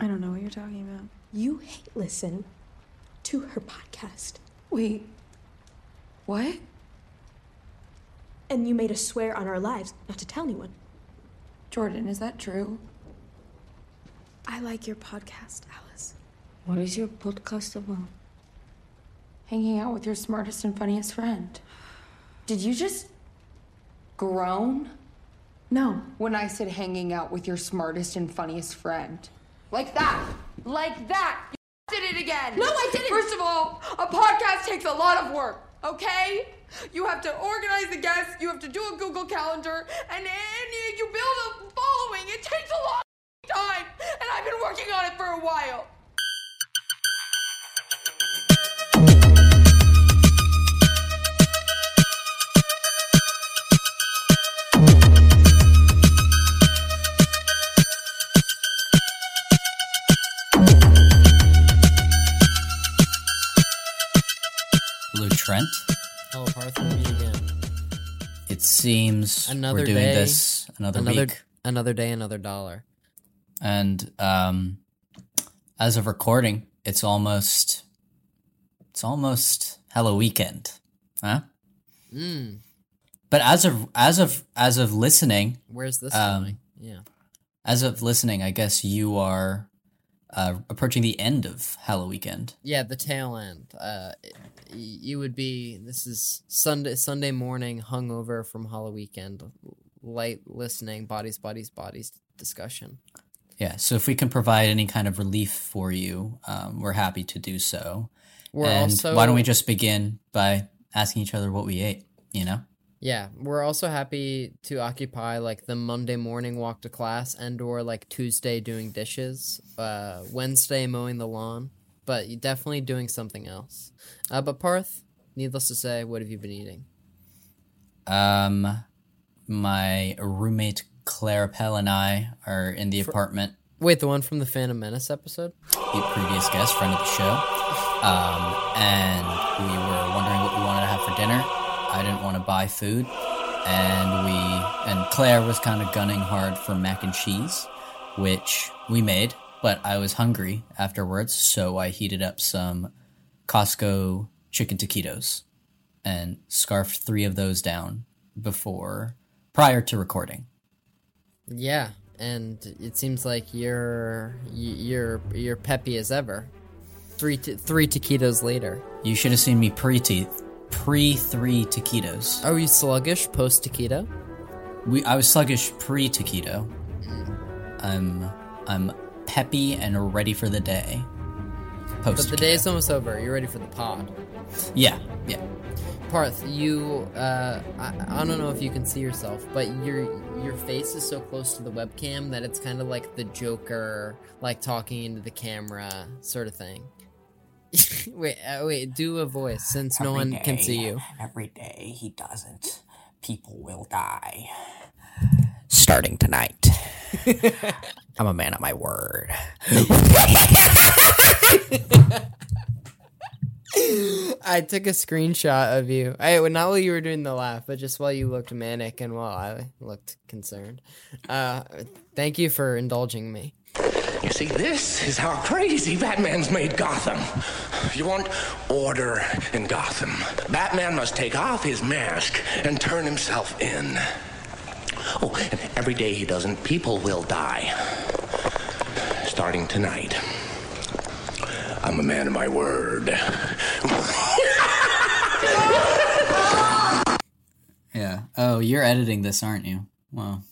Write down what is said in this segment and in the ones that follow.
I don't know what you're talking about. You hate listen to her podcast. Wait. What? And you made us swear on our lives not to tell anyone. Jordan, is that true? I like your podcast, Alice. What is your podcast about? Hanging out with your smartest and funniest friend. Did you just groan No. when I said hanging out with your smartest and funniest friend? Like that! Like that! You did it again! No, I didn't. First of all, a podcast takes a lot of work, okay? You have to organize the guests, you have to do a Google Calendar, and then you build a following. It takes a long time, and I've been working on it for a while. Trent. Hello, Parth. We'll again. It seems Another we're doing day, this another, Another week, another day, another dollar. and um, as of recording, it's almost it's almost Hello Weekend, huh? Mm. But as of as of as of listening, Where's this Um, going? Yeah. as of listening, I guess you are uh, approaching the end of Hello Weekend. Yeah, the tail end. Uh, you would be. This is Sunday. Sunday morning, hungover from Hollow Weekend, light listening, bodies, bodies, bodies discussion. Yeah. So if we can provide any kind of relief for you, um, we're happy to do so. We're and also. why don't we just begin by asking each other what we ate? You know. Yeah, we're also happy to occupy like the Monday morning walk to class and or like Tuesday doing dishes, uh, Wednesday mowing the lawn, but you're definitely doing something else. Uh, but Parth, needless to say, what have you been eating? Um, my roommate Claire Pell and I are in the apartment. Wait, the one from the Phantom Menace episode? The previous guest, friend of the show, um, and we were wondering what we wanted to have for dinner. I didn't want to buy food, and we and Claire was kind of gunning hard for mac and cheese, which we made. But I was hungry afterwards, so I heated up some Costco chicken taquitos and scarfed three of those down before prior to recording. Yeah, and it seems like you're you're you're peppy as ever. Three t- three taquitos later. You should have seen me pre teeth pre three taquitos. Are you sluggish post taquito? We I was sluggish pre taquito. Mm. I'm I'm peppy and ready for the day. Post But the day is almost over. You're ready for the pod. Yeah, yeah. Parth, you uh I, I don't know if you can see yourself, but your your face is so close to the webcam that it's kind of like the Joker like talking into the camera sort of thing. wait, uh, wait, do a voice since no one can see you. Every day he doesn't, people will die. Starting tonight. I'm a man of my word. I took a screenshot of you. I not while you were doing the laugh, but just while you looked manic and while I looked concerned. Uh, thank you for indulging me. You see, this is how crazy Batman's made Gotham. If you want order in Gotham. Batman must take off his mask and turn himself in. Oh, and every day he doesn't, people will die. Starting tonight. I'm a man of my word. Yeah. Oh, you're editing this, aren't you? Well,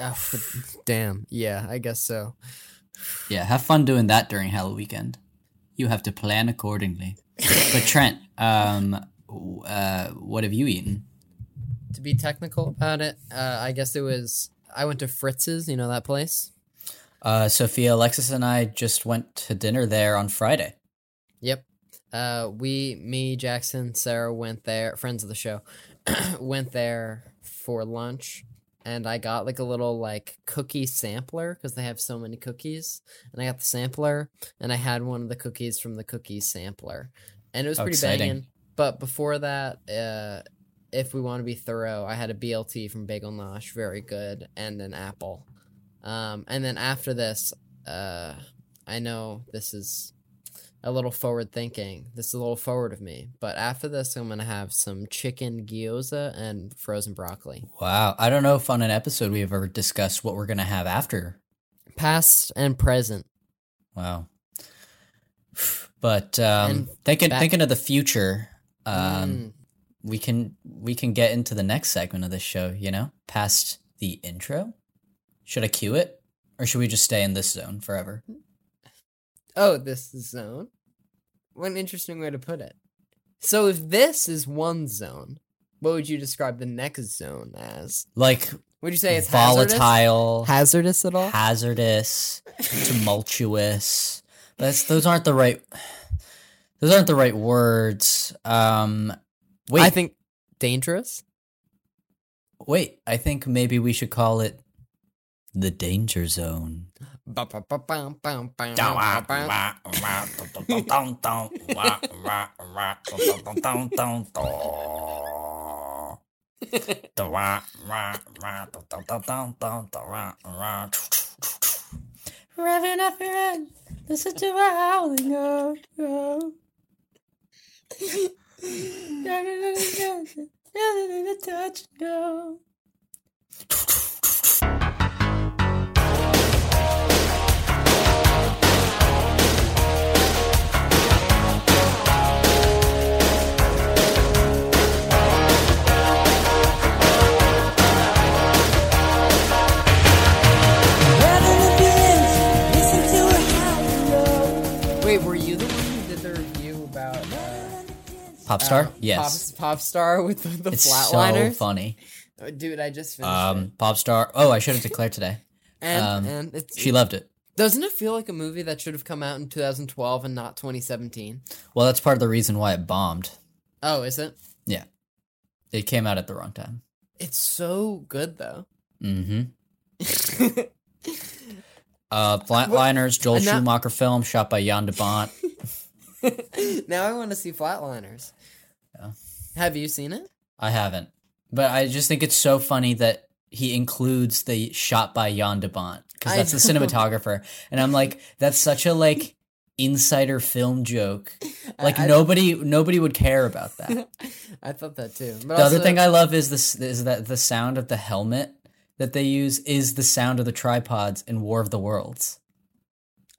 Ah, damn. Yeah, I guess so. yeah. Have fun doing that during Hell Weekend. You have to plan accordingly. but Trent, um, uh, what have you eaten? To be technical about it, uh, I guess it was. I went to Fritz's. You know that place. Uh, Sophia, Alexis, and I just went to dinner there on Friday. Yep. Uh, we, me, Jackson, Sarah went there. Friends of the show went there for lunch, and I got like a little like cookie sampler because they have so many cookies, and I got the sampler, and I had one of the cookies from the cookie sampler, and it was Oh, pretty exciting. banging. But before that, uh, if we want to be thorough, I had a BLT from Bagel Nosh, very good, and an apple. Um, and then after this, uh, I know this is a little forward thinking. This is a little forward of me. But after this, I'm gonna have some chicken gyoza and frozen broccoli. Wow. I don't know if on an episode we've ever discussed what we're going to have after. Past and present. Wow. But um, thinking back- thinking of the future, um, Mm. We can we can get into the next segment of this show. You know, past the intro. Should I cue it, or should we just stay in this zone forever? Oh, this zone. What an interesting way to put it. So if this is one zone, what would you describe the next zone as? Like Would you say it's volatile, Hazardous at all? hazardous, tumultuous. But that's, those aren't the right. Those aren't the right words. Um, wait, I think dangerous. wait. I think maybe we should call it the danger zone. Revving up your head, listen to a howling go, go. Touch go. Wait, were you Pop star? uh, yes. Pop, pop star with the, the it's so funny. Oh, Dude, I just finished it. Um, pop star. Oh, I should have declared today. And um, and it's She loved it. doesn't it feel like a movie that should have come out in 2012 and not 2017? Well, that's part of the reason why it bombed. Oh, is it? Yeah, it came out at the wrong time. It's so good though. Mm-hmm. Uh, Flatliners, Joel now- Schumacher film shot by Jan de Bont. now I want to see Flatliners. Yeah. Have you seen it? I haven't, but I just think it's so funny that he includes the shot by Jan de Bont because that's the cinematographer, and I'm like, that's such a like insider film joke. Like I- nobody, nobody would care about that. I thought that too. But The also, other thing I love is this is that the sound of the helmet that they use is the sound of the tripods in War of the Worlds.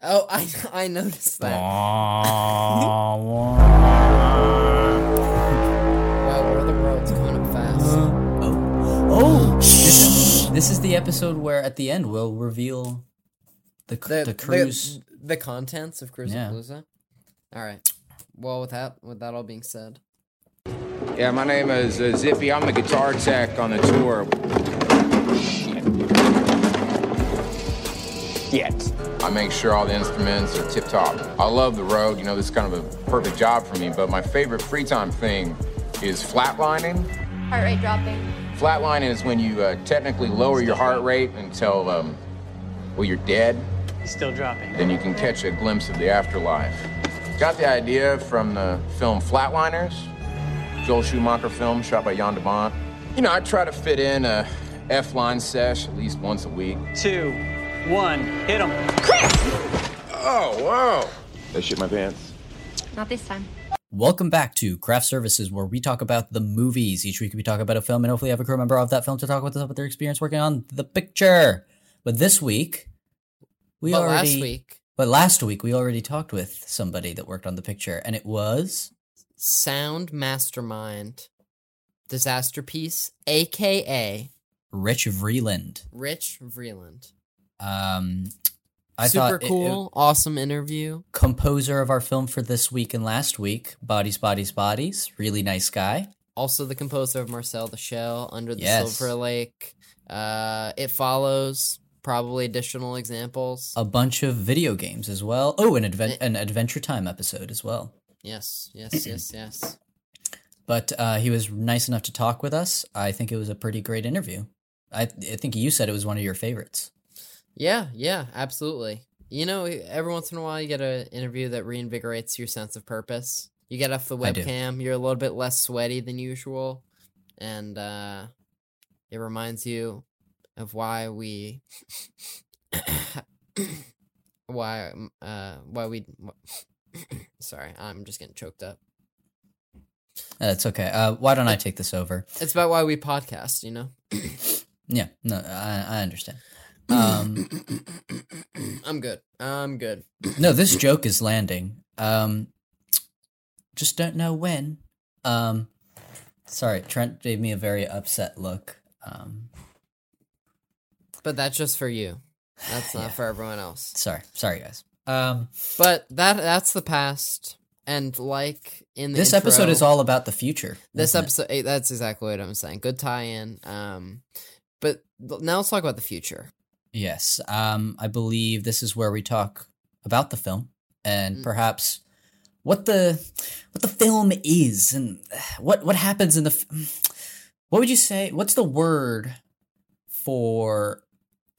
oh, I I noticed that. Oh, this, this is the episode where at the end we'll reveal the the the, cruise. the, the contents of Cruise Yeah. Palooza. All right. Well, with that with that all being said, Yeah, my name is uh, Zippy. I'm the guitar tech on the tour. Yet. I make sure all the instruments are tip top. I love the road. You know, this is kind of a perfect job for me, but my favorite free time thing is flatlining. Heart rate dropping. Flatlining is when you uh, technically lower your heart rate until, um, well, you're dead. He's still dropping. Then you can catch a glimpse of the afterlife. Got the idea from the film Flatliners, Joel Schumacher film shot by Jan de Bont. You know, I try to fit in a F-line sesh at least once a week. Two, one, hit him. Oh, wow. They shit my pants. Not this time. Welcome back to Craft Services, where we talk about the movies. Each week we talk about a film and hopefully have a crew member of that film to talk with us about their experience working on the picture. But this week, we but already. last week, But last week we already talked with somebody that worked on the picture, and it was Sound Mastermind, Disasterpeace, aka Rich Vreeland. Rich Vreeland. Um, I Super thought it- cool, awesome interview. composer of our film for this week and last week, Bodies, Bodies, Bodies. Really nice guy. Also, the composer of Marcel the Shell, Under the Yes. Silver Lake. Uh, it follows probably additional examples. A bunch of video games as well. Oh, an advent Eh. an Adventure Time episode as well. yes, yes, yes, yes. But uh, he was nice enough to talk with us. I think it was a pretty great interview. I, I think you said it was one of your favorites. Yeah, yeah, absolutely. You know, every once in a while you get an interview that reinvigorates your sense of purpose. You get off the webcam, you're a little bit less sweaty than usual, and uh, it reminds you of why we why uh why we sorry i'm just getting choked up That's okay. Uh, why don't I take this over? it's about why we podcast you know Yeah, no, I, I understand. Um, i'm good i'm good no, this joke is landing. Um, just don't know when. Um, sorry, Trent gave me a very upset look. Um, but that's just for you that's not Yeah. for everyone else sorry, sorry, guys. Um, but that that's the past and like in the this episode is all about the future. this it? episode eh, that's exactly what i'm saying good tie-in um but now let's talk about the future Yes. Um, I believe this is where we talk about the film and Mm. perhaps what the what the film is and what what happens in the. What would you say? What's the word for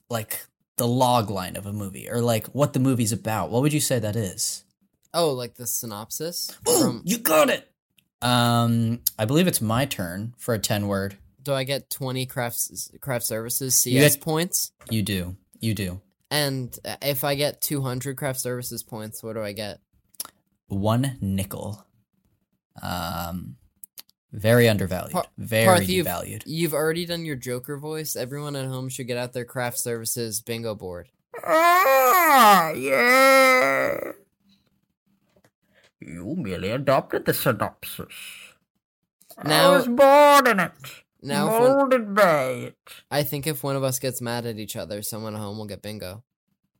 like the log line of a movie or like what the movie's about? What would you say that is? oh like the synopsis Boom! from You got it. Um, I believe it's my turn for a ten word. Do i get 20 crafts craft services You cs get- points You do. You do. and uh, if i get 200 craft services points what do i get one nickel. Um, very undervalued. Par- very Parth, you've, devalued. you've already done your joker voice everyone at home should get out their craft services bingo board Ah, yeah. You merely adopted the synopsis. Now- I was born in it. Now if one, molded by i think if one of us gets mad at each other someone at home will get bingo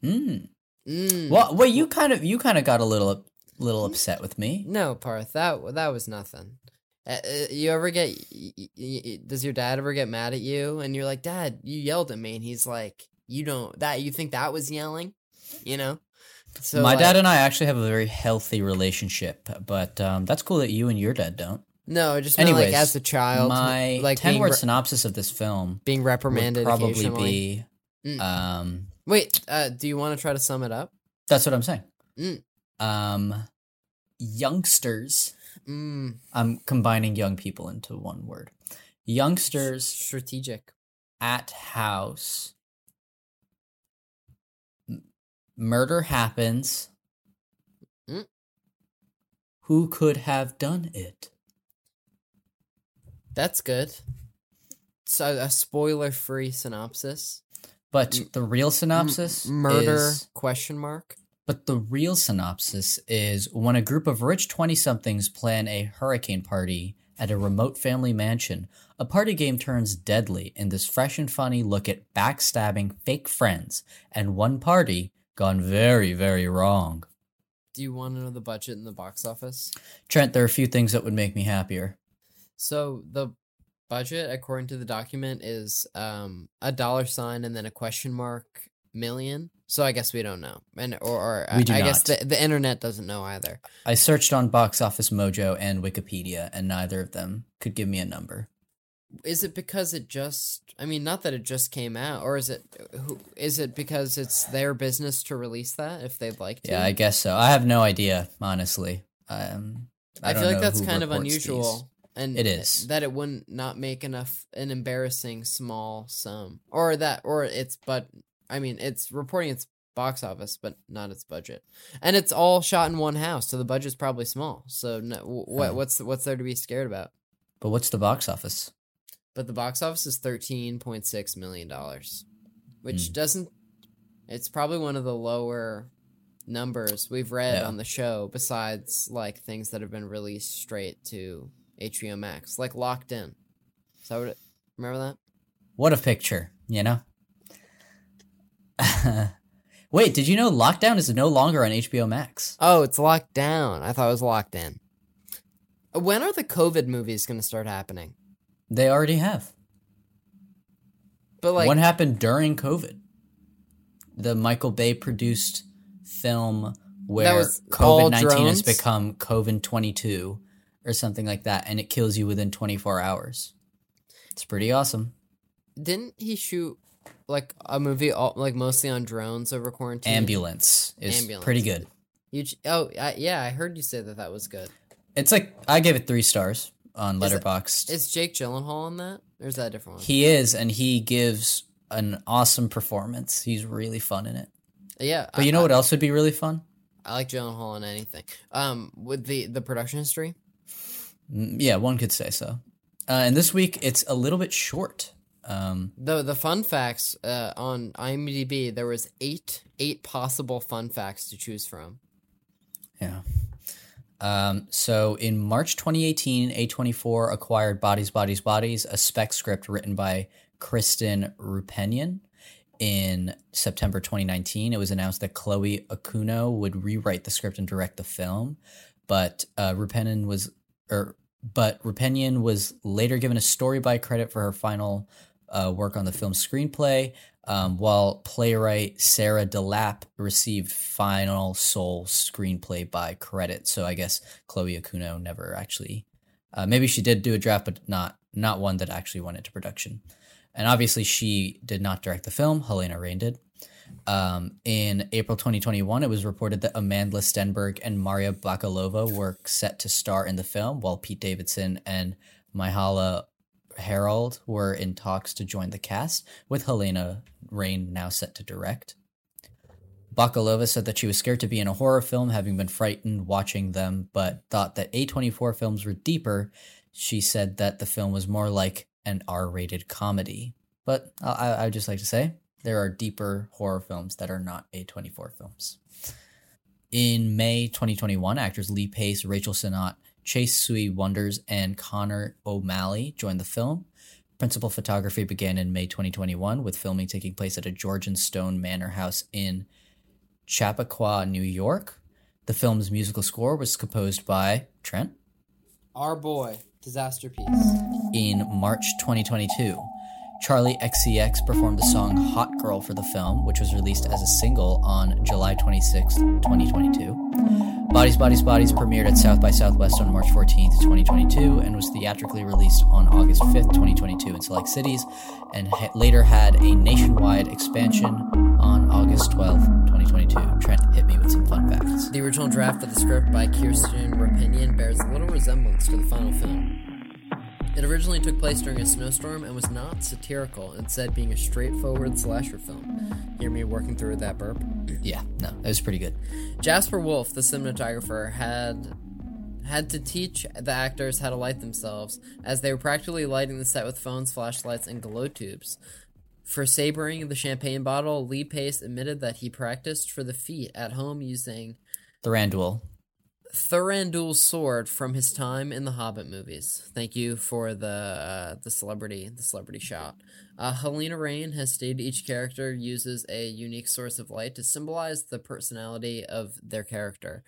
Mm. mm. Well, well, you kind of you kind of got a little little upset with me. No, Parth, that that was nothing. Uh, uh, you ever get? Y- y- y- does your dad ever get mad at you? And you're like, Dad, you yelled at me, and he's like, You don't that you think that was yelling? You know. So My like- dad and I actually have a very healthy relationship, but um, that's cool that you and your dad don't. No, just meant, Anyways, like as a child, my like ten word re- synopsis of this film being would reprimanded probably be. Mm. Um, Wait, uh, do you want to try to sum it up? that's what I'm saying. Mm. Um, youngsters. Mm, I'm combining young people into one word. Youngsters strategic. at house. M- murder happens. Mm. Who could have done it? That's good. So a spoiler-free synopsis. But M- the real synopsis Murder is- question mark. but the real synopsis is when a group of rich 20-somethings plan a hurricane party at a remote family mansion, a party game turns deadly in this fresh and funny look at backstabbing fake friends and one party gone very, very wrong. Do you want to know the budget in the box office? Trent, there are a few things that would make me happier. So the budget, according to the document, is um a dollar sign and then a question mark million. So I guess we don't know, and or, or I, I guess the the internet doesn't know either. I searched on Box Office Mojo and Wikipedia, and neither of them could give me a number. Is it because it just? I mean, not that it just came out, or is it? Who is it because it's their business to release that if they'd like to? Yeah, I guess so. I have no idea, honestly. Um, I, don't feel like that's kind of unusual. these. And It is. that it wouldn't not make enough an embarrassing small sum, or that, or it's but I mean it's reporting its box office, but not its budget, and it's all shot in one house, so the budget's probably small. So no, what Oh. what's what's there to be scared about? But what's the box office? But the box office is thirteen point six million dollars, which Hmm. doesn't. It's probably one of the lower numbers we've read Yeah. on the show, besides like things that have been released straight to HBO Max, like Locked In. Is that what it, remember that? What a picture, you know? Wait, did you know Lockdown is no longer on HBO Max? Oh, it's Locked Down. I thought it was Locked In. When are the COVID movies going to start happening? They already have. But like, One happened during COVID. The Michael Bay produced film where COVID 19 has become COVID 22 or something like that, and it kills you within 24 hours. It's pretty awesome. didn't he shoot like a movie all, like mostly on drones over quarantine? Ambulance is Ambulance. pretty good. You oh I, yeah, I heard you say that that was good. It's like, I gave it three stars on Is Letterboxd. Is Jake Gyllenhaal in that, or is that a different one? He is, and he gives an awesome performance. He's really fun in it. Yeah, But you know what else would be really fun? I like Gyllenhaal in anything. Um, with the the production history, Yeah, one could say so. Uh, and this week it's a little bit short. Um, the the fun facts uh, on IMDb there was eight eight possible fun facts to choose from. Yeah. Um, so in March 2018, A24 acquired Bodies, Bodies, Bodies, a spec script written by Kristen Roupenian. In September 2019, it was announced that Chloe Okuno would rewrite the script and direct the film, but uh, Rupenian was, or but Roupenian was later given a story by credit for her final uh, work on the film's screenplay, um, while playwright Sarah DeLappe received final sole screenplay by credit. So I guess Chloe Okuno never actually, uh, maybe she did do a draft, but not not one that actually went into production. And obviously, she did not direct the film. Halina Reijn did. Um, in April 2021, it was reported that Amandla Stenberg and Maria Bakalova were set to star in the film, while Pete Davidson and Myha'la Herrold were in talks to join the cast, with Halina Reijn now set to direct. Bakalova said that she was scared to be in a horror film, having been frightened watching them, but thought that A24 films were deeper. She said that the film was more like an R rated comedy. But I, I would just like to say there are deeper horror films that are not A24 films. In May 2021, actors Lee Pace, Rachel Sennott, Chase Sui Wonders, and Connor O'Malley joined the film. Principal photography began in May 2021, with filming taking place at a Georgian Stone Manor House in Chappaqua, New York. The film's musical score was composed by Trent. Our boy, Disasterpeace. In March 2022, Charli XCX performed the song Hot Girl for the film, which was released as a single on July 26, 2022. Bodies, Bodies, Bodies premiered at South by Southwest on March 14, 2022, and was theatrically released on August 5, 2022 in select cities, and ha- later had a nationwide expansion on August 12, 2022. Trent hit me with some fun facts. The original draft of the script by Kirsten Roupenian bears little resemblance to the final film. It originally took place during a snowstorm and was not satirical, instead being a straightforward slasher film. Hear me working through that burp? Yeah, no, it was pretty good. Jasper Wolf, the cinematographer, had had to teach the actors how to light themselves, as they were practically lighting the set with phones, flashlights, and glow tubes. For sabering the champagne bottle, Lee Pace admitted that he practiced for the feat at home using the Thranduil. Thranduil's sword from his time in the Hobbit movies. Thank you for the uh, the celebrity the celebrity shot. Uh, Halina Reijn has stated each character uses a unique source of light to symbolize the personality of their character.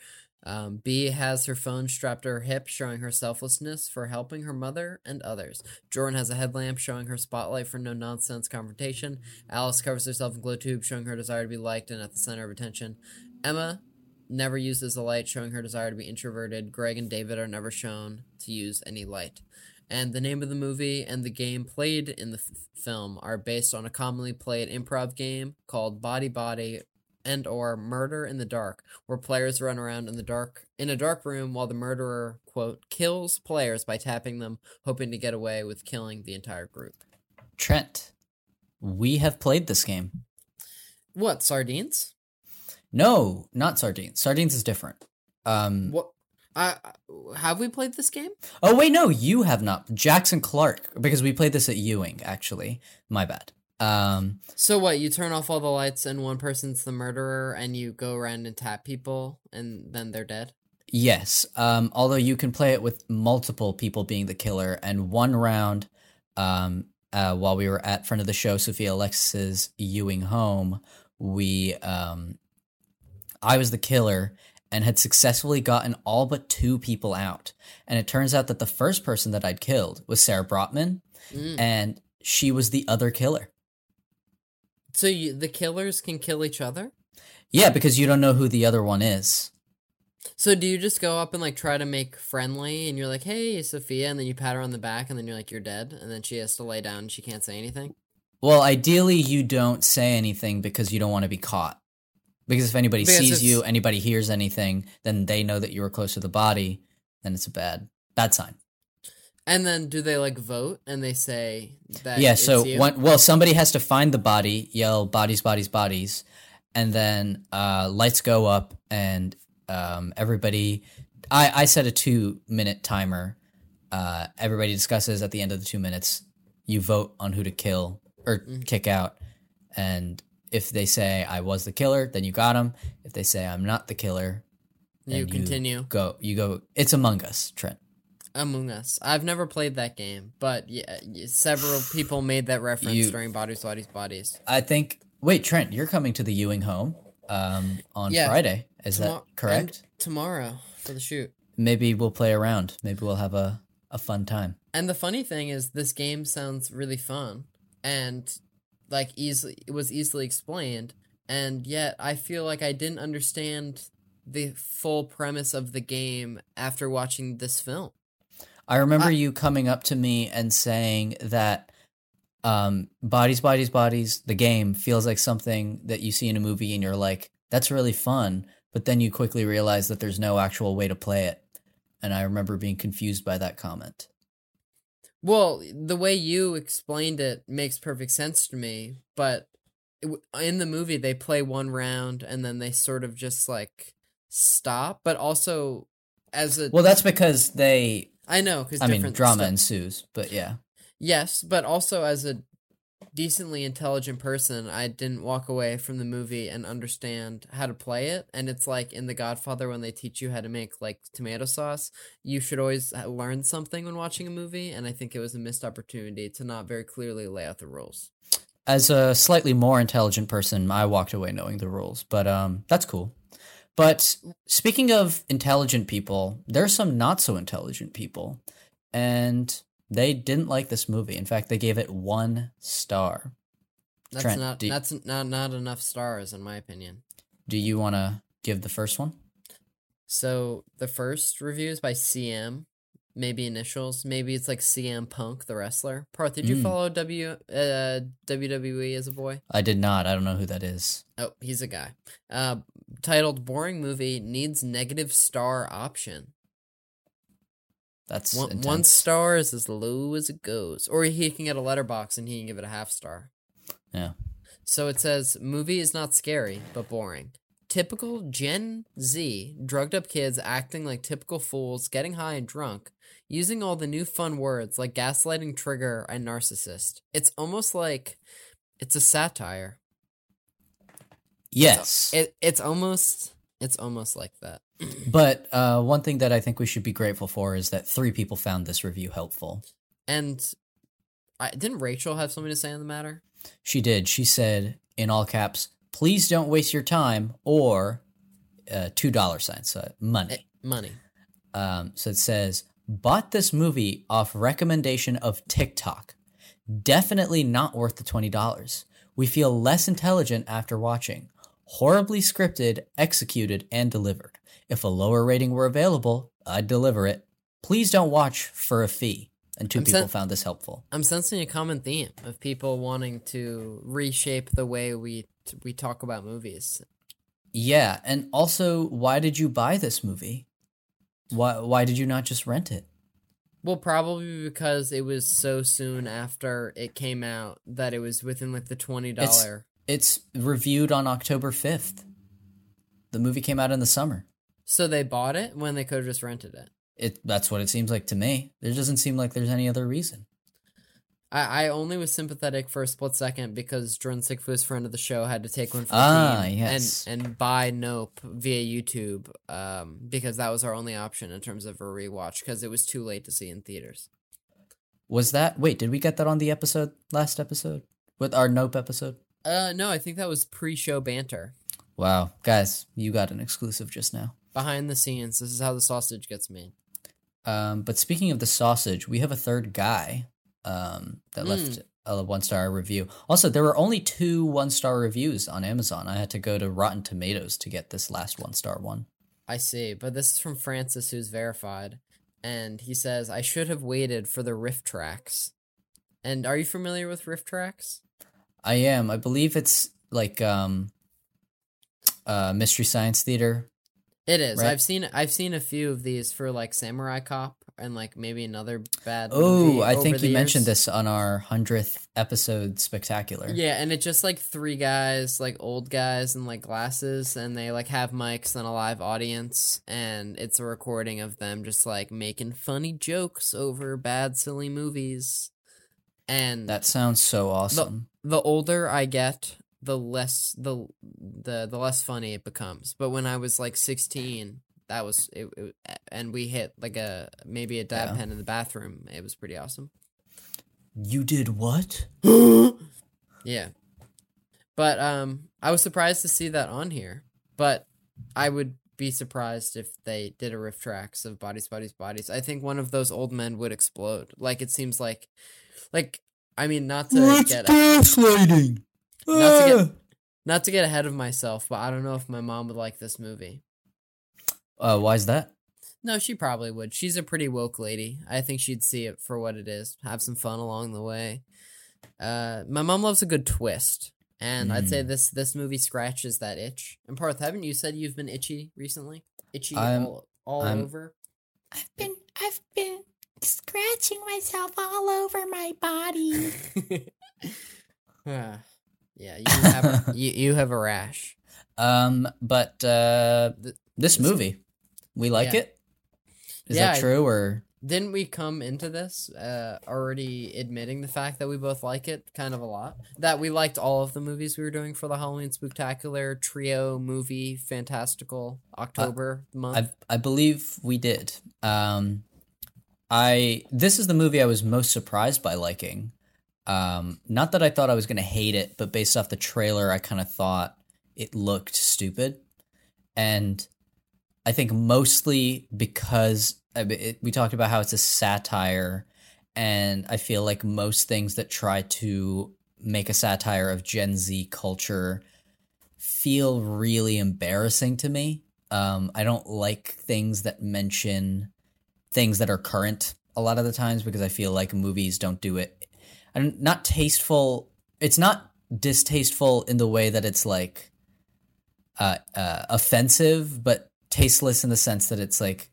Um, B has her phone strapped to her hip, showing her selflessness for helping her mother and others. Jordan has a headlamp showing her spotlight for no nonsense confrontation. Alice covers herself in glow tube, showing her desire to be liked and at the center of attention. Emma never uses the light, showing her desire to be introverted. Greg and David are never shown to use any light. And the name of the movie and the game played in the f- film are based on a commonly played improv game called Body Body and or Murder in the Dark, where players run around in the dark in a dark room while the murderer quote kills players by tapping them, hoping to get away with killing the entire group. Trent, we have played this game. What sardines? No, not sardines. Sardines is different. Um, What? I have we played this game? oh wait, no, you have not. Jackson Clark, because we played this at Ewing. Actually, my bad. Um, So what? You turn off all the lights and one person's the murderer, and you go around and tap people, and then they're dead. yes. Um, although you can play it with multiple people being the killer, and one round, um, uh, while we were at front of the show, Sophia Alexis's Ewing home, we, um, I was the killer and had successfully gotten all but two people out. And it turns out that the first person that I'd killed was Sarah Brotman, Mm. and she was the other killer. So you, the killers can kill each other. Yeah, because you don't know who the other one is. So do you just go up and like try to make friendly, and you're like, "Hey, Sophia," and then you pat her on the back, and then you're like, "You're dead," and then she has to lay down, and she can't say anything. Well, ideally, you don't say anything because you don't want to be caught. Because if anybody Because sees you, anybody hears anything, then they know that you were close to the body. Then it's a bad, bad sign. And then do they like vote and they say that? yeah. So one, well, somebody has to find the body, yell "bodies, bodies, bodies," and then uh, lights go up, and um, everybody. I I set a two minute timer. Uh, everybody discusses at the end of the two minutes. You vote on who to kill or kick out, and if they say I was the killer, then you got him. If they say I'm not the killer, You continue. Go. You go. It's Among Us, Trent. Among Us. I've never played that game, but yeah, several people made that reference You- during Bodies, Bodies, Bodies. I think. Wait, Trent, you're coming to the Ewing home um, on Yeah. Friday. Is Tomo- that correct? tomorrow for the shoot. Maybe we'll play around. Maybe we'll have a, a fun time. And the funny thing is, this game sounds really fun and like easily it was easily explained, and yet I feel like I didn't understand the full premise of the game after watching this film. I remember I- you coming up to me and saying that um, Bodies, Bodies, Bodies, the game feels like something that you see in a movie and you're like, that's really fun. But then you quickly realize that there's no actual way to play it. And I remember being confused by that comment. Well, the way you explained it makes perfect sense to me, but in the movie they play one round and then they sort of just like stop, but also as a Well, that's because they, I know because I mean, drama ensues, but yeah. Yes, but also as a decently intelligent person, I didn't walk away from the movie and understand how to play it. And it's like in The Godfather when they teach you how to make like tomato sauce, you should always learn something when watching a movie. And I think it was a missed opportunity to not very clearly lay out the rules. as a slightly more intelligent person, I walked away knowing the rules, but um, that's cool. But speaking of intelligent people, there are some not so intelligent people, and they didn't like this movie. In fact, they gave it one star. That's Trent, not do- that's not not enough stars in my opinion. Do you want to give the first one? So the first review is by CM, maybe initials, maybe it's like CM Punk, the wrestler. Parth, did you Mm. follow W uh, WWE as a boy? I did not. I don't know who that is. Oh, he's a guy. Uh, titled "Boring Movie Needs Negative Star Option." That's One, intense. one star is as low as it goes, or he can get a Letterboxd and he can give it a half star. Yeah. So it says, movie is not scary, but boring. Typical Gen Z, drugged up kids acting like typical fools, getting high and drunk, using all the new fun words like gaslighting, trigger, and narcissist. It's almost like it's a satire. Yes. It it's almost it's almost like that. but uh, one thing that I think we should be grateful for is that three people found this review helpful. And I didn't Rachel have something to say on the matter? She did. She said in all caps, "Please don't waste your time," or uh, two dollar signs, so money. Eh, money. Um, so it says, "Bought this movie off recommendation of TikTok. Definitely not worth the twenty dollars. We feel less intelligent after watching. Horribly scripted, executed, and delivered. If a lower rating were available, I'd deliver it. Please don't watch for a fee." And 2 I'm people sen- found this helpful. I'm sensing a common theme of people wanting to reshape the way we we talk about movies. Yeah, and also, why did you buy this movie? Why why did you not just rent it? Well, probably because it was so soon after it came out that it was within like the twenty dollar. It's reviewed on October fifth. The movie came out in the summer. So they bought it when they could have just rented it. It that's what it seems like to me. There doesn't seem like there's any other reason. I, I only was sympathetic for a split second because Jordan Sigfu's friend of the show had to take one for the Ah, team yes. and and buy Nope via YouTube um because that was our only option in terms of a rewatch because it was too late to see in theaters. Was that wait? Did we get that on the episode last episode with our Nope episode? Uh no, I think that was pre-show banter. Wow, guys, you got an exclusive just now. Behind the scenes, this is how the sausage gets made. Um, but speaking of the sausage, we have a third guy um, that Mm. left a one star review. Also, there were only two one star reviews on Amazon. I had to go to Rotten Tomatoes to get this last one star one. I see, but this is from Francis, who's verified, and he says, "I should have waited for the RiffTrax." And are you familiar with RiffTrax? I am. I believe it's like um, uh, Mystery Science Theater. It is. Right. I've seen I've seen a few of these for like Samurai Cop. and like maybe another bad. Oh, I think you mentioned this on our hundredth episode spectacular. Yeah, and it's just like three guys, like old guys in like glasses, and they like have mics and a live audience, and it's a recording of them just like making funny jokes over bad, silly movies. And That sounds so the, awesome. the older I get, the less the the the less funny it becomes. But when I was like sixteen, that was it, it and we hit like a maybe a dab Yeah. pen in the bathroom. It was pretty awesome. you did what? Yeah. But um I was surprised to see that on here. But I would be surprised if they did a RiffTrax of bodies, bodies, bodies. I think one of those old men would explode. Like it seems like like I mean not to get gaslighting. not to get not to get ahead of myself, but I don't know if my mom would like this movie. Uh, why is that? No, she probably would. She's a pretty woke lady. I think she'd see it for what it is. Have some fun along the way. Uh, my mom loves a good twist, and I'd say this this movie scratches that itch. And Parth, haven't you said you've been itchy recently? Itchy I'm- all, all I'm- over. I've been I've been scratching myself all over my body. Ah, yeah, you have a, you, you have a rash. Um, but uh, Th- this movie, we like Yeah. it. Is Yeah, that true or? Didn't we come into this uh, already admitting the fact that we both like it kind of a lot? That we liked all of the movies we were doing for the Halloween Spooktacular trio movie Fantastical October month. I I believe we did. Um, I this is the movie I was most surprised by liking. Um, not that I thought I was gonna hate it, but based off the trailer, I kind of thought it looked stupid, and I think mostly because it, we talked about how it's a satire, and I feel like most things that try to make a satire of Gen Z culture feel really embarrassing to me. Um, I don't like things that mention things that are current a lot of the times because I feel like movies don't do it. I'm not tasteful. It's not distasteful in the way that it's like uh, uh, offensive, but tasteless in the sense that it's like,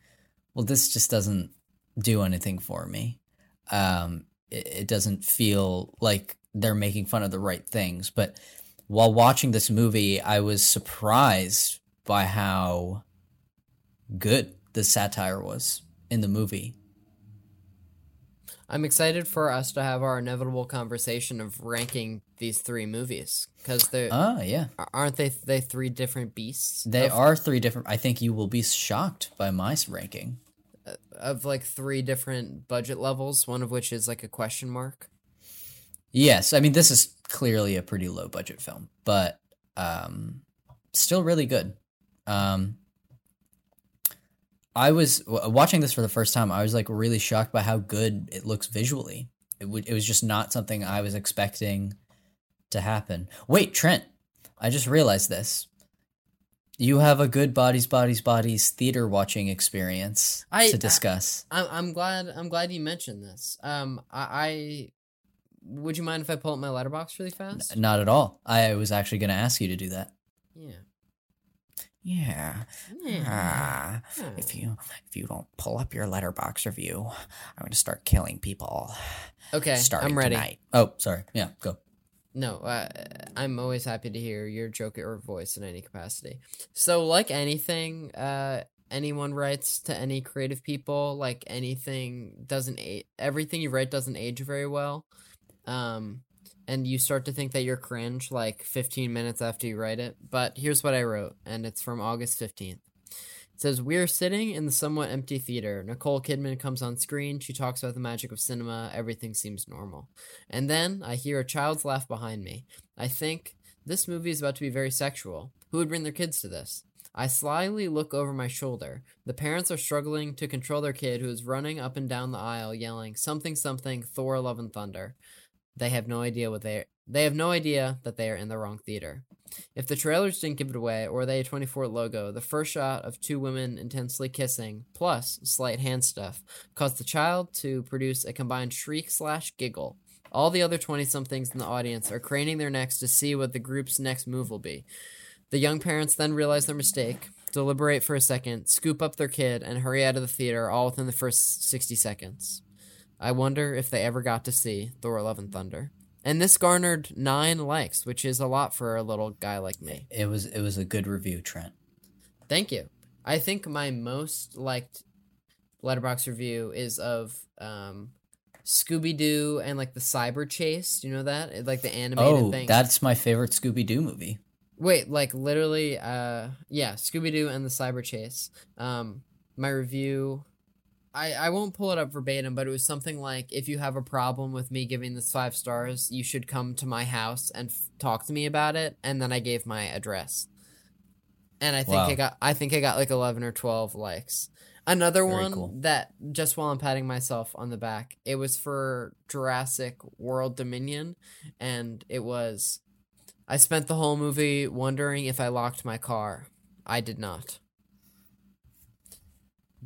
well, this just doesn't do anything for me. Um, it, it doesn't feel like they're making fun of the right things. But while watching this movie, I was surprised by how good the satire was in the movie. I'm excited for us to have our inevitable conversation of ranking these three movies because they Ah, yeah. aren't they they three different beasts. They are three different. I think you will be shocked by my ranking. of like three different budget levels. One of which is like a question mark. Yes, I mean this is clearly a pretty low budget film, but um, still really good. Um, I was w- watching this for the first time. I was like really shocked by how good it looks visually. It would. It was just not something I was expecting to happen. Wait, Trent, I just realized this. You have a good bodies, bodies, bodies theater watching experience I- to discuss. I'm I'm glad I'm glad you mentioned this. Um, I, I would you mind if I pull up my Letterboxd really fast? not at all. I was actually going to ask you to do that. Yeah. Yeah. Yeah. Ah, Hmm. if you if you don't pull up your Letterboxd review, I'm going to start killing people. Okay, starting I'm ready. tonight. Oh, sorry. Yeah, go. No, uh, I'm always happy to hear your joke or voice in any capacity. So, like anything, uh, anyone writes to any creative people, like anything doesn't age. Everything you write doesn't age very well. Um, and you start to think that you're cringe like 15 minutes after you write it. But here's what I wrote, and it's from August 15th. It says, We're sitting in the somewhat empty theater. Nicole Kidman comes on screen. She talks about the magic of cinema. Everything seems normal. And then I hear a child's laugh behind me. I think this movie is about to be very sexual. Who would bring their kids to this? I slyly look over my shoulder. The parents are struggling to control their kid who is running up and down the aisle yelling something something Thor Love and Thunder. They have no idea what they they have no idea that they are in the wrong theater. If the trailers didn't give it away, or the A24 logo, the first shot of two women intensely kissing, plus slight hand stuff, caused the child to produce a combined shriek slash giggle. All the other 20 somethings in the audience are craning their necks to see what the group's next move will be. The young parents then realize their mistake, deliberate for a second, scoop up their kid, and hurry out of the theater all within the first 60 seconds. I wonder if they ever got to see Thor Love and Thunder. And this garnered nine likes, which is a lot for a little guy like me. It was it was a good review, Trent. Thank you. I think my most liked Letterboxd review is of um, Scooby Doo and like the Cyber Chase. You know that? Like the animated Oh, thing. that's my favorite Scooby Doo movie. Wait, like literally, uh, yeah, Scooby Doo and the Cyber Chase. Um, my review, I I won't pull it up verbatim, but it was something like, if you have a problem with me giving this five stars, you should come to my house and f- talk to me about it. And then I gave my address, and I think Wow. I got I think I got like eleven or twelve likes. Another Very one cool. that just while I'm patting myself on the back, it was for Jurassic World Dominion, and it was I spent the whole movie wondering if I locked my car. I did not.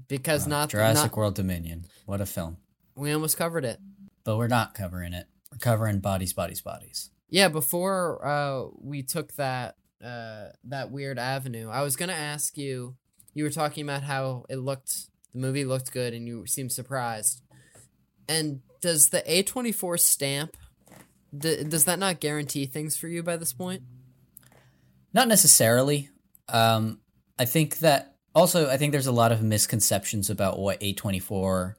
Because not Jurassic not, World Dominion. What a film. we almost covered it. But we're not covering it. We're covering bodies, bodies, bodies. Yeah, before uh we took that uh that weird avenue, I was gonna ask you you were talking about how it looked the movie looked good and you seemed surprised. And does the A twenty four stamp d- does that not guarantee things for you by this point? Not necessarily. Um, I think that also I think there's a lot of misconceptions about what A24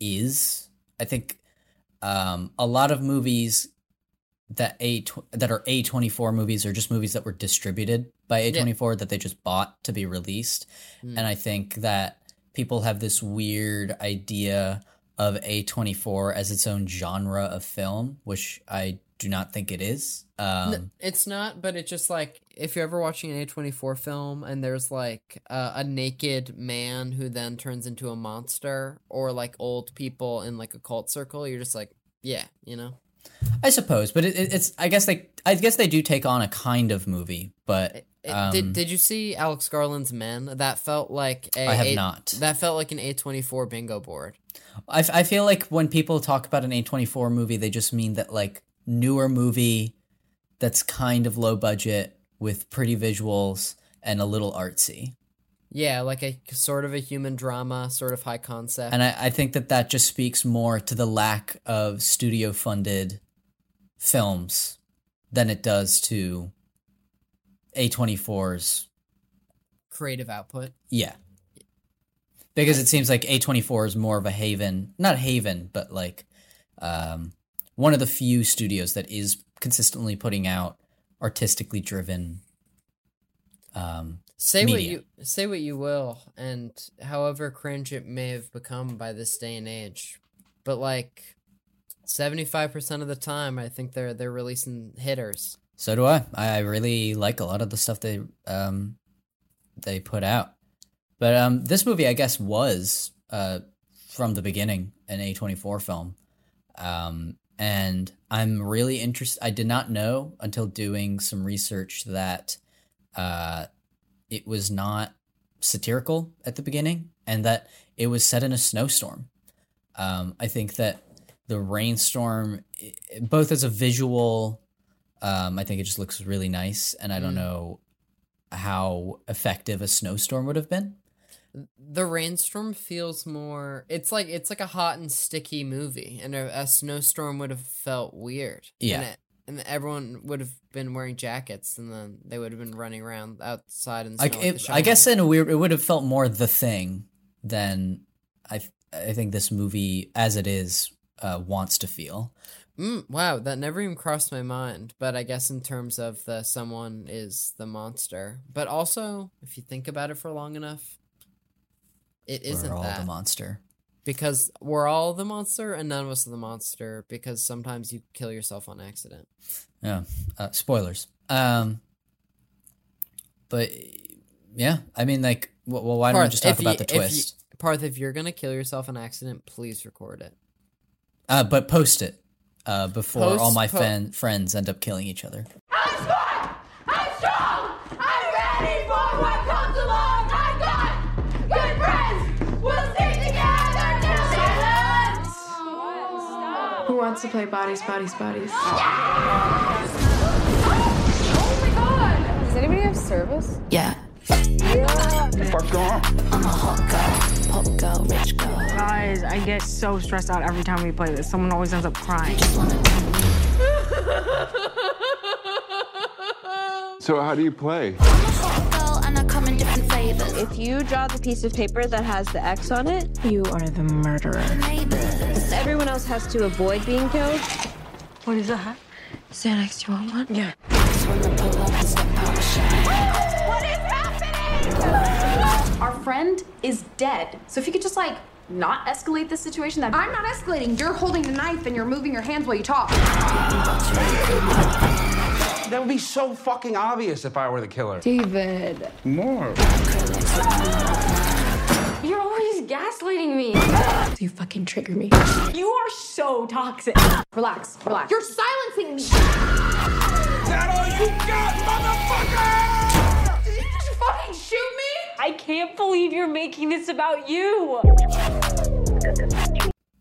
is. I think um, a lot of movies that A that are A24 movies are just movies that were distributed by A24 that they just bought to be released. Hmm. And I think that people have this weird idea of A24 as its own genre of film, which I do not think it is. Um, N- it's not, but it's just like if you're ever watching an A24 film and there's like uh, a naked man who then turns into a monster, or like old people in like a cult circle, you're just like, yeah, you know. I suppose, but it, it- it's. I guess they. I guess they do take on a kind of movie, but It- um, did Did you see Alex Garland's Men? That felt like a. I have a- not. That felt like an A24 bingo board. I, f- I feel like when people talk about an A twenty four movie, they just mean that like newer movie that's kind of low budget with pretty visuals and a little artsy. Yeah, like a sort of a human drama, sort of high concept. And I, I think that that just speaks more to the lack of studio funded films than it does to A24's creative output. Yeah. Because it seems like A24 is more of a haven, not haven, but like um, one of the few studios that is consistently putting out artistically driven um, Say what you say what you will, and however cringe it may have become by this day and age, but like seventy five percent of the time, I think they're they're releasing hitters. So do I. I really like a lot of the stuff they um they put out. But um this movie I guess was uh from the beginning an A24 film. Um and I'm really interested I did not know until doing some research that uh it was not satirical at the beginning and that it was set in a snowstorm. Um I think that the rainstorm both as a visual um, I think it just looks really nice, and I don't Mm. know how effective a snowstorm would have been. The rainstorm feels more. It's like it's like a hot and sticky movie, and a, a snowstorm would have felt weird. Yeah. and, it, and everyone would have been wearing jackets, and then they would have been running around outside and. Like, it, I guess in a weird, it would have felt more the thing than I. I think this movie, as it is, uh, wants to feel. Mm, wow, that never even crossed my mind. But I guess in terms of the someone is the monster, but also if you think about it for long enough, it isn't We're all that the monster. because we're all the monster and none of us are the monster because sometimes you kill yourself on accident. Yeah. Uh, spoilers. Um. But yeah, I mean, like, well, well, why don't we just talk about you- the if twist? You, Parth, if you're gonna kill yourself on accident, please record it. Uh, but post it uh, before all my po- fan- friends end up killing each other. End! To play bodies, bodies, bodies? Oh my god! Does anybody have service? Yeah. Really? Fuck's going on? I'm a hot girl, pop girl, rich girl. Guys, I get so stressed out every time we play this. Someone always ends up crying. So how do you play? Girl, and I come in different flavors. If you draw the piece of paper that has the X on it, You are the murderer. Everyone else has to avoid being killed. What is that? Xanax, you want one? Yeah. What is happening? Our friend is dead. So if you could just like not escalate this situation, that I'm not escalating. You're holding the knife and you're moving your hands while you talk. That would be so fucking obvious if I were the killer. David. More. You're always gaslighting me. You fucking trigger me. You are so toxic. Relax, relax. You're silencing me. that all you got, motherfucker? Did you just fucking shoot me? I can't believe you're making this about you.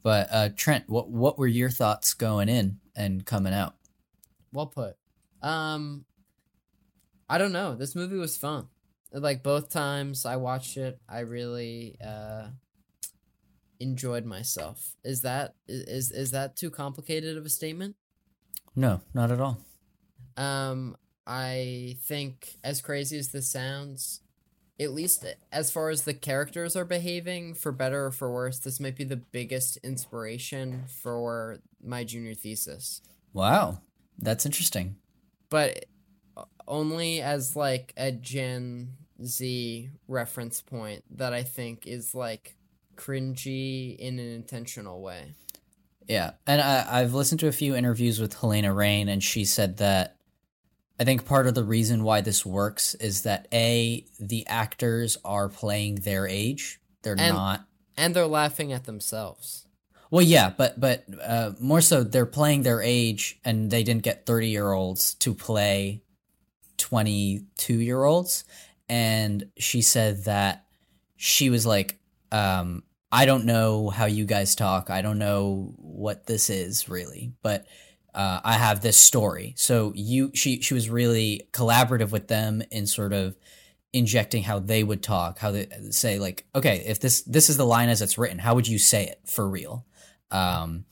But uh, Trent, what what were your thoughts going in and coming out? Well put. Um, I don't know. This movie was fun. Like both times I watched it, I really uh enjoyed myself. Is that is is that too complicated of a statement? No, not at all. Um, I think as crazy as this sounds, at least as far as the characters are behaving, for better or for worse, this might be the biggest inspiration for my junior thesis. Wow, that's interesting. But only as like a Gen Z reference point that I think is like cringy in an intentional way. Yeah, and I, I've listened to a few interviews with Halina Reijn, and she said that I think part of the reason why this works is that a the actors are playing their age; they're And- not. And they're laughing at themselves. Well, yeah, but but uh, more so, they're playing their age, and they didn't get thirty year olds to play twenty two year olds. And she said that she was like, um, "I don't know how you guys talk. I don't know what this is really, but." Uh, I have this story. So you, she, she was really collaborative with them in sort of injecting how they would talk, how they say like, okay, if this this is the line as it's written, how would you say it for real? Um,